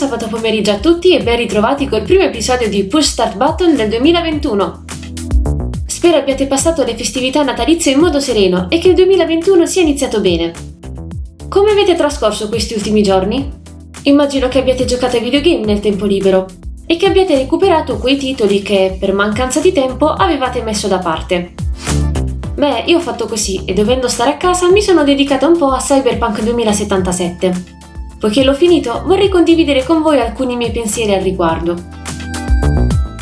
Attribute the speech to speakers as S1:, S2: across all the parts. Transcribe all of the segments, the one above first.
S1: Sabato pomeriggio a tutti e ben ritrovati col primo episodio di Push Start Button del 2021. Spero abbiate passato le festività natalizie in modo sereno e che il 2021 sia iniziato bene. Come avete trascorso questi ultimi giorni? Immagino che abbiate giocato ai videogame nel tempo libero e che abbiate recuperato quei titoli che, per mancanza di tempo, avevate messo da parte. Beh, io ho fatto così e dovendo stare a casa mi sono dedicata un po' a Cyberpunk 2077 Poiché l'ho finito, vorrei condividere con voi alcuni miei pensieri al riguardo.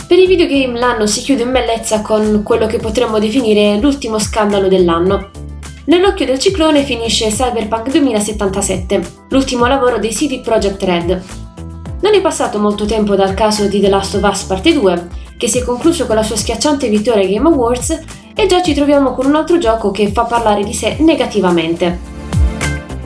S1: Per i videogame l'anno si chiude in bellezza con quello che potremmo definire l'ultimo scandalo dell'anno. Nell'occhio del ciclone finisce Cyberpunk 2077, l'ultimo lavoro dei CD Projekt Red. Non è passato molto tempo dal caso di The Last of Us Parte 2, che si è concluso con la sua schiacciante vittoria Game Awards, e già ci troviamo con un altro gioco che fa parlare di sé negativamente.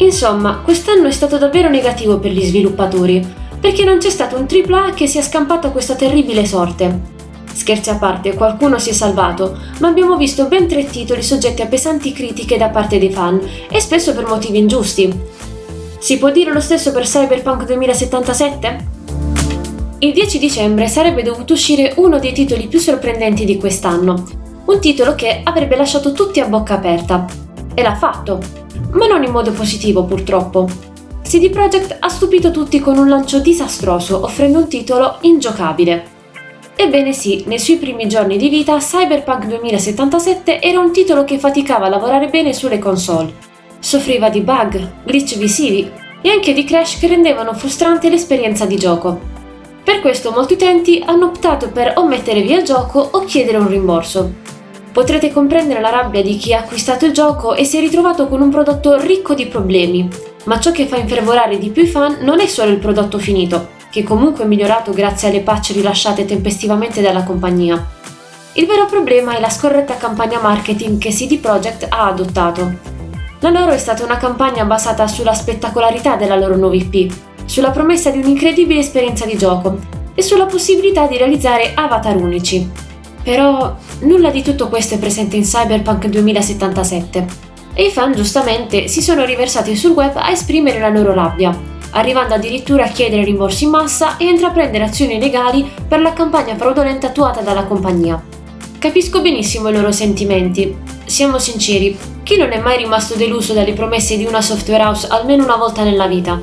S1: Insomma, quest'anno è stato davvero negativo per gli sviluppatori, perché non c'è stato un AAA che sia scampato a questa terribile sorte. Scherzi a parte, qualcuno si è salvato, ma abbiamo visto ben tre titoli soggetti a pesanti critiche da parte dei fan, e spesso per motivi ingiusti. Si può dire lo stesso per Cyberpunk 2077? Il 10 dicembre sarebbe dovuto uscire uno dei titoli più sorprendenti di quest'anno, un titolo che avrebbe lasciato tutti a bocca aperta. E l'ha fatto, ma non in modo positivo purtroppo. CD Projekt ha stupito tutti con un lancio disastroso, offrendo un titolo ingiocabile. Ebbene sì, nei suoi primi giorni di vita Cyberpunk 2077 era un titolo che faticava a lavorare bene sulle console. Soffriva di bug, glitch visivi e anche di crash che rendevano frustrante l'esperienza di gioco. Per questo molti utenti hanno optato per o mettere via il gioco o chiedere un rimborso. Potrete comprendere la rabbia di chi ha acquistato il gioco e si è ritrovato con un prodotto ricco di problemi, ma ciò che fa infervorare di più i fan non è solo il prodotto finito, che comunque è migliorato grazie alle patch rilasciate tempestivamente dalla compagnia. Il vero problema è la scorretta campagna marketing che CD Projekt ha adottato. La loro è stata una campagna basata sulla spettacolarità della loro nuova IP, sulla promessa di un'incredibile esperienza di gioco e sulla possibilità di realizzare avatar unici, però nulla di tutto questo è presente in Cyberpunk 2077 e i fan giustamente si sono riversati sul web a esprimere la loro rabbia, arrivando addirittura a chiedere rimborsi in massa e a intraprendere azioni legali per la campagna fraudolenta attuata dalla compagnia. Capisco benissimo i loro sentimenti. Siamo sinceri, chi non è mai rimasto deluso dalle promesse di una software house almeno una volta nella vita?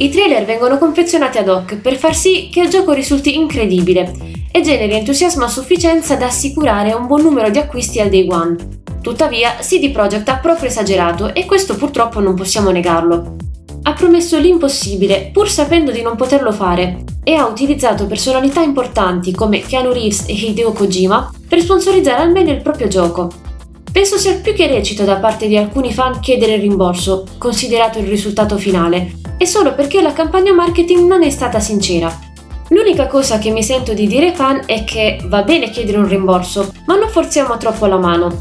S1: I trailer vengono confezionati ad hoc per far sì che il gioco risulti incredibile e generi entusiasmo a sufficienza da assicurare un buon numero di acquisti al day one. Tuttavia, CD Projekt ha proprio esagerato e questo purtroppo non possiamo negarlo. Ha promesso l'impossibile pur sapendo di non poterlo fare e ha utilizzato personalità importanti come Keanu Reeves e Hideo Kojima per sponsorizzare almeno il proprio gioco. Penso sia più che lecito da parte di alcuni fan chiedere il rimborso, considerato il risultato finale, e solo perché la campagna marketing non è stata sincera. L'unica cosa che mi sento di dire ai fan è che va bene chiedere un rimborso, ma non forziamo troppo la mano.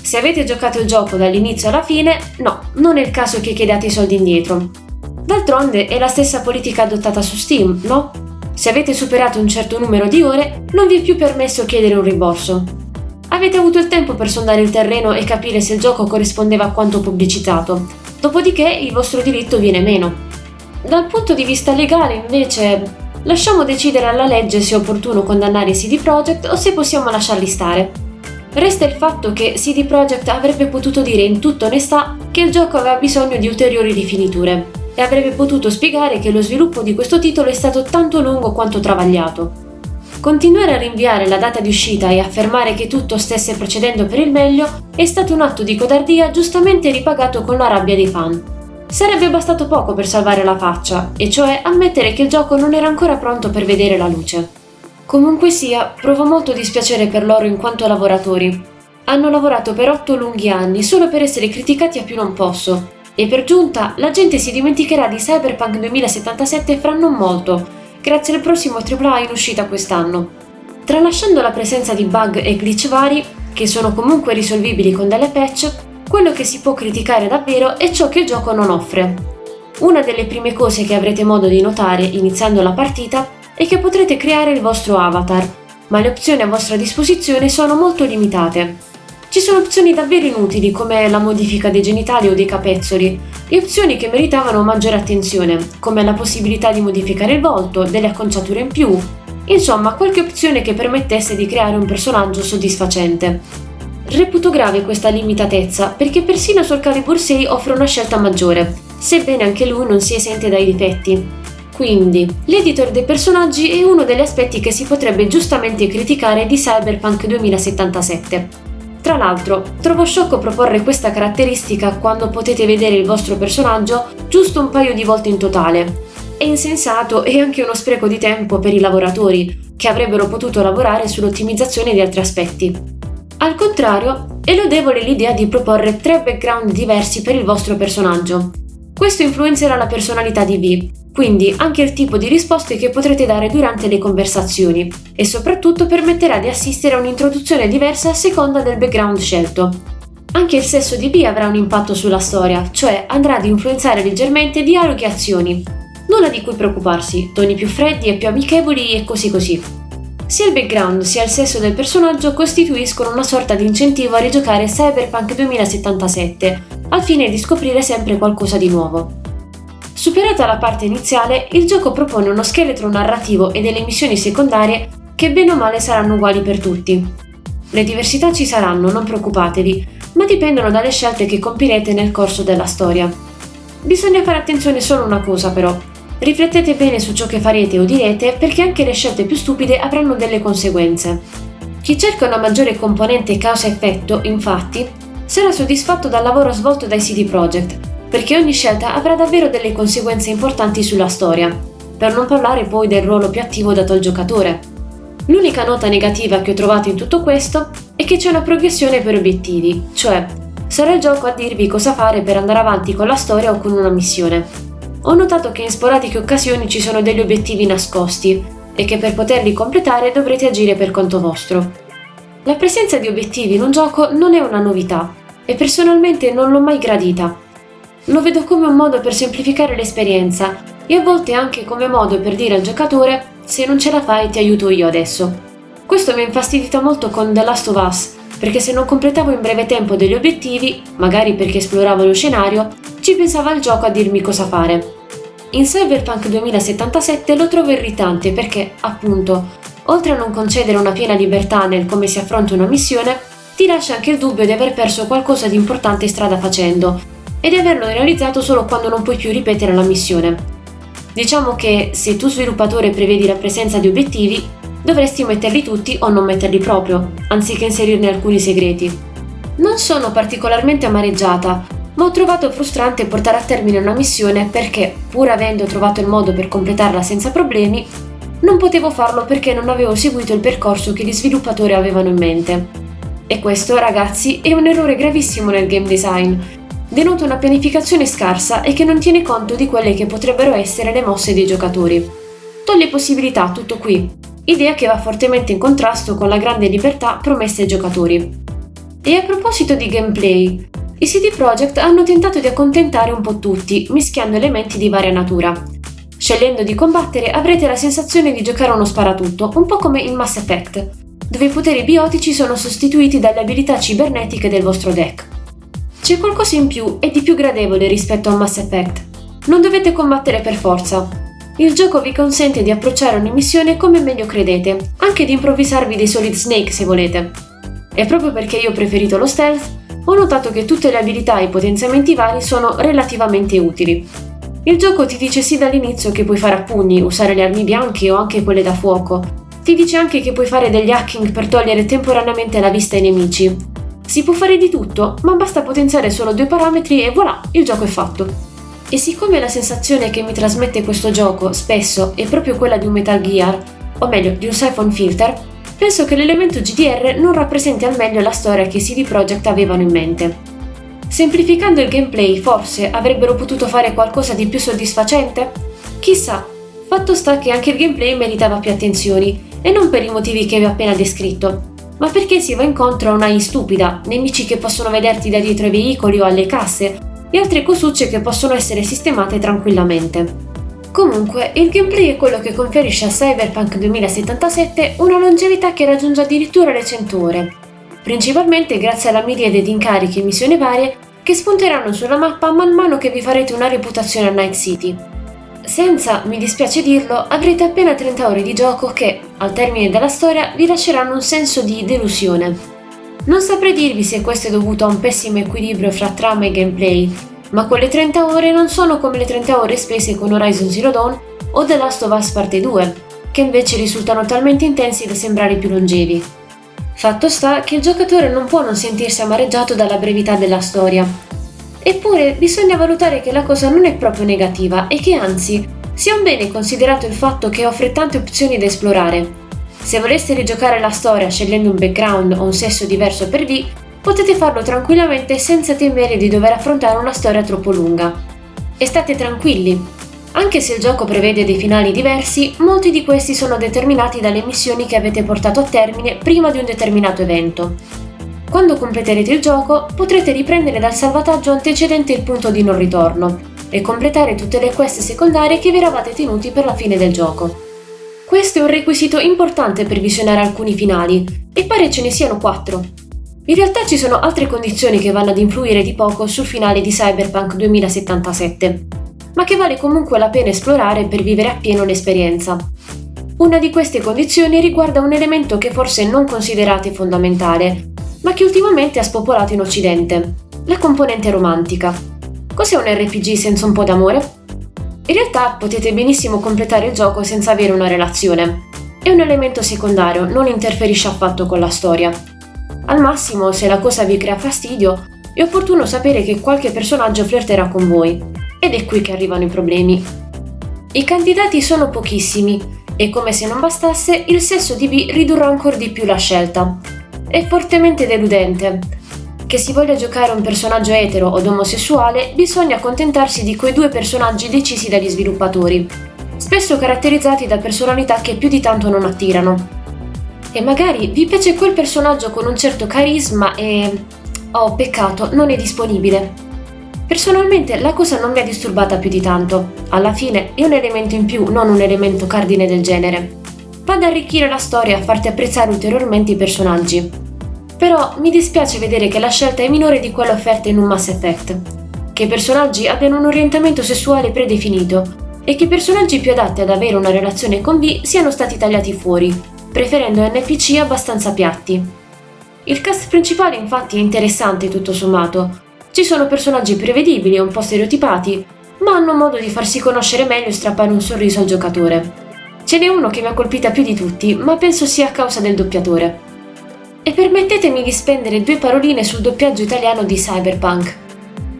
S1: Se avete giocato il gioco dall'inizio alla fine, no, non è il caso che chiediate i soldi indietro. D'altronde è la stessa politica adottata su Steam, no? Se avete superato un certo numero di ore, non vi è più permesso chiedere un rimborso. Avete avuto il tempo per sondare il terreno e capire se il gioco corrispondeva a quanto pubblicitato, dopodiché il vostro diritto viene meno. Dal punto di vista legale, invece, Lasciamo decidere alla legge se è opportuno condannare CD Projekt o se possiamo lasciarli stare. Resta il fatto che CD Projekt avrebbe potuto dire in tutta onestà che il gioco aveva bisogno di ulteriori rifiniture e avrebbe potuto spiegare che lo sviluppo di questo titolo è stato tanto lungo quanto travagliato. Continuare a rinviare la data di uscita e affermare che tutto stesse procedendo per il meglio è stato un atto di codardia giustamente ripagato con la rabbia dei fan. Sarebbe bastato poco per salvare la faccia, e cioè ammettere che il gioco non era ancora pronto per vedere la luce. Comunque sia, provo molto dispiacere per loro in quanto lavoratori. Hanno lavorato per otto lunghi anni solo per essere criticati a più non posso, e per giunta la gente si dimenticherà di Cyberpunk 2077 fra non molto, grazie al prossimo AAA in uscita quest'anno. Tralasciando la presenza di bug e glitch vari, che sono comunque risolvibili con delle patch, quello che si può criticare davvero è ciò che il gioco non offre. Una delle prime cose che avrete modo di notare iniziando la partita è che potrete creare il vostro avatar, ma le opzioni a vostra disposizione sono molto limitate. ci sono opzioni davvero inutili come la modifica dei genitali o dei capezzoli e opzioni che meritavano maggiore attenzione, come la possibilità di modificare il volto, delle acconciature in più, insomma qualche opzione che permettesse di creare un personaggio soddisfacente. Reputo grave questa limitatezza perché persino Soul Calibur 6 offre una scelta maggiore, sebbene anche lui non sia esente dai difetti. Quindi, l'editor dei personaggi è uno degli aspetti che si potrebbe giustamente criticare di Cyberpunk 2077. Tra l'altro, trovo sciocco proporre questa caratteristica quando potete vedere il vostro personaggio giusto un paio di volte in totale. È insensato e anche uno spreco di tempo per i lavoratori, che avrebbero potuto lavorare sull'ottimizzazione di altri aspetti. Al contrario, è lodevole l'idea di proporre tre background diversi per il vostro personaggio. Questo influenzerà la personalità di V, quindi anche il tipo di risposte che potrete dare durante le conversazioni e soprattutto permetterà di assistere a un'introduzione diversa a seconda del background scelto. Anche il sesso di B avrà un impatto sulla storia, cioè andrà ad influenzare leggermente dialoghi e azioni. Nulla di cui preoccuparsi, toni più freddi e più amichevoli e così così. Sia il background sia il sesso del personaggio costituiscono una sorta di incentivo a rigiocare Cyberpunk 2077, al fine di scoprire sempre qualcosa di nuovo. Superata la parte iniziale, il gioco propone uno scheletro narrativo e delle missioni secondarie che bene o male saranno uguali per tutti. Le diversità ci saranno, non preoccupatevi, ma dipendono dalle scelte che compirete nel corso della storia. Bisogna fare attenzione solo a una cosa però. Riflettete bene su ciò che farete o direte perché anche le scelte più stupide avranno delle conseguenze. Chi cerca una maggiore componente causa-effetto, infatti, sarà soddisfatto dal lavoro svolto dai CD Projekt perché ogni scelta avrà davvero delle conseguenze importanti sulla storia, per non parlare poi del ruolo più attivo dato al giocatore. L'unica nota negativa che ho trovato in tutto questo è che c'è una progressione per obiettivi, cioè sarà il gioco a dirvi cosa fare per andare avanti con la storia o con una missione. Ho notato che in sporadiche occasioni ci sono degli obiettivi nascosti e che per poterli completare dovrete agire per conto vostro. La presenza di obiettivi in un gioco non è una novità e personalmente non l'ho mai gradita, lo vedo come un modo per semplificare l'esperienza e a volte anche come modo per dire al giocatore se non ce la fai ti aiuto io adesso. Questo mi ha infastidito molto con The Last of Us, perché se non completavo in breve tempo degli obiettivi, magari perché esploravo lo scenario, ci pensava il gioco a dirmi cosa fare. In Cyberpunk 2077 lo trovo irritante perché, appunto, oltre a non concedere una piena libertà nel come si affronta una missione, ti lascia anche il dubbio di aver perso qualcosa di importante strada facendo e di averlo realizzato solo quando non puoi più ripetere la missione. Diciamo che se tu sviluppatore prevedi la presenza di obiettivi, dovresti metterli tutti o non metterli proprio, anziché inserirne alcuni segreti. Non sono particolarmente amareggiata, ma ho trovato frustrante portare a termine una missione perché, pur avendo trovato il modo per completarla senza problemi, non potevo farlo perché non avevo seguito il percorso che gli sviluppatori avevano in mente. E questo, ragazzi, è un errore gravissimo nel game design, denota una pianificazione scarsa e che non tiene conto di quelle che potrebbero essere le mosse dei giocatori. Toglie possibilità, tutto qui, idea che va fortemente in contrasto con la grande libertà promessa ai giocatori. E a proposito di gameplay, i CD Projekt hanno tentato di accontentare un po' tutti, mischiando elementi di varia natura. Scegliendo di combattere avrete la sensazione di giocare uno sparatutto, un po' come in Mass Effect, dove i poteri biotici sono sostituiti dalle abilità cibernetiche del vostro deck. C'è qualcosa in più e di più gradevole rispetto a Mass Effect. Non dovete combattere per forza. Il gioco vi consente di approcciare ogni missione come meglio credete, anche di improvvisarvi dei Solid Snake se volete. E proprio perché io ho preferito lo stealth, ho notato che tutte le abilità e i potenziamenti vari sono relativamente utili. Il gioco ti dice sì dall'inizio che puoi fare a pugni, usare le armi bianche o anche quelle da fuoco. Ti dice anche che puoi fare degli hacking per togliere temporaneamente la vista ai nemici, si può fare di tutto, ma basta potenziare solo due parametri e voilà, il gioco è fatto. E siccome la sensazione che mi trasmette questo gioco spesso è proprio quella di un Metal Gear, o meglio di un Siphon Filter, penso che l'elemento GDR non rappresenti al meglio la storia che CD Projekt avevano in mente. Semplificando il gameplay, forse avrebbero potuto fare qualcosa di più soddisfacente? Chissà, fatto sta che anche il gameplay meritava più attenzioni, e non per i motivi che vi ho appena descritto, ma perché si va incontro a un'AI stupida, nemici che possono vederti da dietro ai veicoli o alle casse, e altre cosucce che possono essere sistemate tranquillamente. Comunque, il gameplay è quello che conferisce a Cyberpunk 2077 una longevità che raggiunge addirittura le 100 ore. principalmente grazie alla miriade di incarichi e missioni varie che spunteranno sulla mappa man mano che vi farete una reputazione a Night City. Senza, mi dispiace dirlo, avrete appena 30 ore di gioco che, al termine della storia, vi lasceranno un senso di delusione. Non saprei dirvi se questo è dovuto a un pessimo equilibrio fra trama e gameplay, ma quelle 30 ore non sono come le 30 ore spese con Horizon Zero Dawn o The Last of Us Parte 2, che invece risultano talmente intensi da sembrare più longevi. Fatto sta che il giocatore non può non sentirsi amareggiato dalla brevità della storia. Eppure bisogna valutare che la cosa non è proprio negativa e che anzi sia un bene considerato il fatto che offre tante opzioni da esplorare. Se voleste rigiocare la storia scegliendo un background o un sesso diverso per V, potete farlo tranquillamente senza temere di dover affrontare una storia troppo lunga. E state tranquilli, anche se il gioco prevede dei finali diversi, molti di questi sono determinati dalle missioni che avete portato a termine prima di un determinato evento. Quando completerete il gioco, potrete riprendere dal salvataggio antecedente il punto di non ritorno e completare tutte le quest secondarie che vi eravate tenuti per la fine del gioco. Questo è un requisito importante per visionare alcuni finali, e pare ce ne siano quattro. In realtà ci sono altre condizioni che vanno ad influire di poco sul finale di Cyberpunk 2077, ma che vale comunque la pena esplorare per vivere appieno l'esperienza. Una di queste condizioni riguarda un elemento che forse non considerate fondamentale, ma che ultimamente ha spopolato in Occidente, la componente romantica. Cos'è un RPG senza un po' d'amore? In realtà potete benissimo completare il gioco senza avere una relazione. È un elemento secondario, non interferisce affatto con la storia. Al massimo, se la cosa vi crea fastidio, è opportuno sapere che qualche personaggio flirterà con voi, ed è qui che arrivano i problemi. I candidati sono pochissimi e come se non bastasse il sesso di B ridurrà ancora di più la scelta. È fortemente deludente. Che si voglia giocare un personaggio etero o omosessuale, bisogna accontentarsi di quei due personaggi decisi dagli sviluppatori, spesso caratterizzati da personalità che più di tanto non attirano. E magari vi piace quel personaggio con un certo carisma e... Oh, peccato, non è disponibile. Personalmente la cosa non mi ha disturbata più di tanto. Alla fine è un elemento in più, non un elemento cardine del genere. Va ad arricchire la storia e a farti apprezzare ulteriormente i personaggi. Però mi dispiace vedere che la scelta è minore di quella offerta in un Mass Effect. Che i personaggi abbiano un orientamento sessuale predefinito e che i personaggi più adatti ad avere una relazione con V siano stati tagliati fuori, preferendo NPC abbastanza piatti. Il cast principale infatti è interessante tutto sommato, ci sono personaggi prevedibili e un po' stereotipati, ma hanno modo di farsi conoscere meglio e strappare un sorriso al giocatore. Ce n'è uno che mi ha colpita più di tutti, ma penso sia a causa del doppiatore. E permettetemi di spendere due paroline sul doppiaggio italiano di Cyberpunk.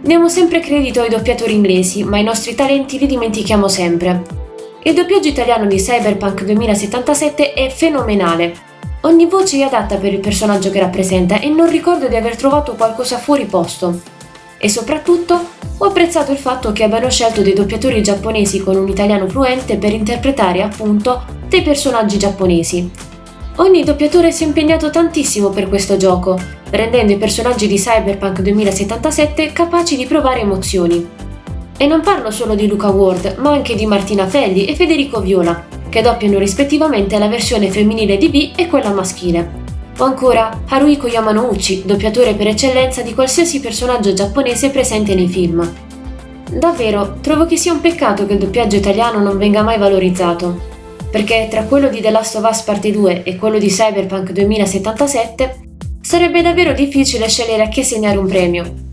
S1: Diamo sempre credito ai doppiatori inglesi, ma i nostri talenti li dimentichiamo sempre. Il doppiaggio italiano di Cyberpunk 2077 è fenomenale. Ogni voce è adatta per il personaggio che rappresenta e non ricordo di aver trovato qualcosa fuori posto e soprattutto ho apprezzato il fatto che abbiano scelto dei doppiatori giapponesi con un italiano fluente per interpretare appunto dei personaggi giapponesi. Ogni doppiatore si è impegnato tantissimo per questo gioco, rendendo i personaggi di Cyberpunk 2077 capaci di provare emozioni. E non parlo solo di Luca Ward, ma anche di Martina Felli e Federico Viola, che doppiano rispettivamente la versione femminile di B e quella maschile o ancora Haruiko Yamanouchi, doppiatore per eccellenza di qualsiasi personaggio giapponese presente nei film. Davvero, trovo che sia un peccato che il doppiaggio italiano non venga mai valorizzato, perché tra quello di The Last of Us Parte 2 e quello di Cyberpunk 2077 sarebbe davvero difficile scegliere a chi segnare un premio.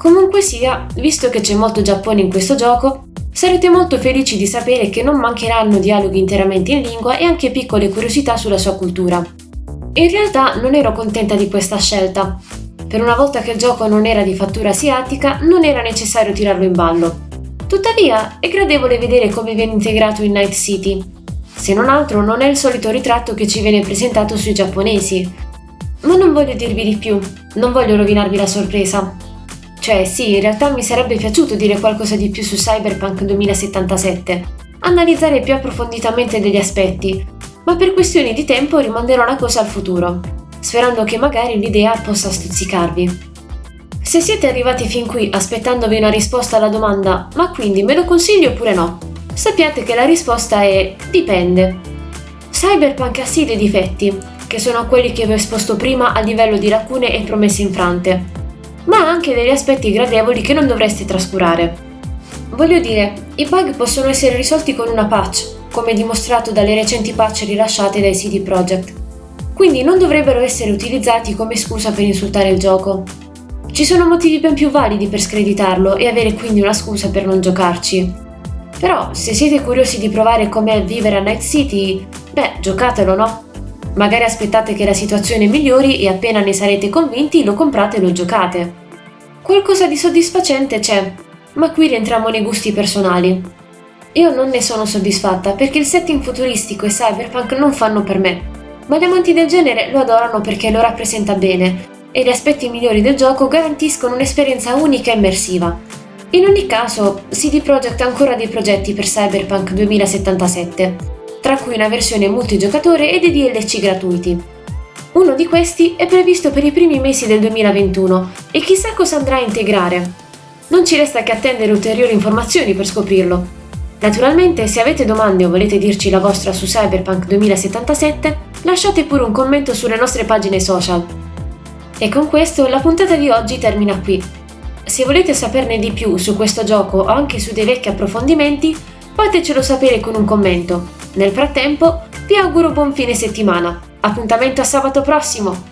S1: Comunque sia, visto che c'è molto Giappone in questo gioco, sarete molto felici di sapere che non mancheranno dialoghi interamente in lingua e anche piccole curiosità sulla sua cultura. In realtà non ero contenta di questa scelta. Per una volta che il gioco non era di fattura asiatica, non era necessario tirarlo in ballo. Tuttavia, è gradevole vedere come viene integrato in Night City. Se non altro, non è il solito ritratto che ci viene presentato sui giapponesi. Ma non voglio dirvi di più, non voglio rovinarvi la sorpresa. Cioè, sì, in realtà mi sarebbe piaciuto dire qualcosa di più su Cyberpunk 2077, analizzare più approfonditamente degli aspetti, ma per questioni di tempo rimanderò la cosa al futuro, sperando che magari l'idea possa stuzzicarvi. Se siete arrivati fin qui aspettandovi una risposta alla domanda ma quindi me lo consiglio oppure no? Sappiate che la risposta è dipende. Cyberpunk ha sì dei difetti, che sono quelli che vi ho esposto prima a livello di lacune e promesse infrante, ma anche degli aspetti gradevoli che non dovreste trascurare. Voglio dire, i bug possono essere risolti con una patch, come dimostrato dalle recenti patch rilasciate dai CD Projekt. Quindi non dovrebbero essere utilizzati come scusa per insultare il gioco. Ci sono motivi ben più validi per screditarlo e avere quindi una scusa per non giocarci. Però, se siete curiosi di provare com'è vivere a Night City, beh, giocatelo, no? Magari aspettate che la situazione migliori e appena ne sarete convinti lo comprate e lo giocate. Qualcosa di soddisfacente c'è, ma qui rientriamo nei gusti personali. Io non ne sono soddisfatta perché il setting futuristico e cyberpunk non fanno per me, ma gli amanti del genere lo adorano perché lo rappresenta bene e gli aspetti migliori del gioco garantiscono un'esperienza unica e immersiva. In ogni caso, CD Projekt ha ancora dei progetti per Cyberpunk 2077, tra cui una versione multigiocatore e dei DLC gratuiti. Uno di questi è previsto per i primi mesi del 2021 e chissà cosa andrà a integrare. Non ci resta che attendere ulteriori informazioni per scoprirlo. Naturalmente, se avete domande o volete dirci la vostra su Cyberpunk 2077, lasciate pure un commento sulle nostre pagine social. E con questo la puntata di oggi termina qui. Se volete saperne di più su questo gioco o anche su dei vecchi approfondimenti, fatecelo sapere con un commento. Nel frattempo, vi auguro buon fine settimana. Appuntamento a sabato prossimo!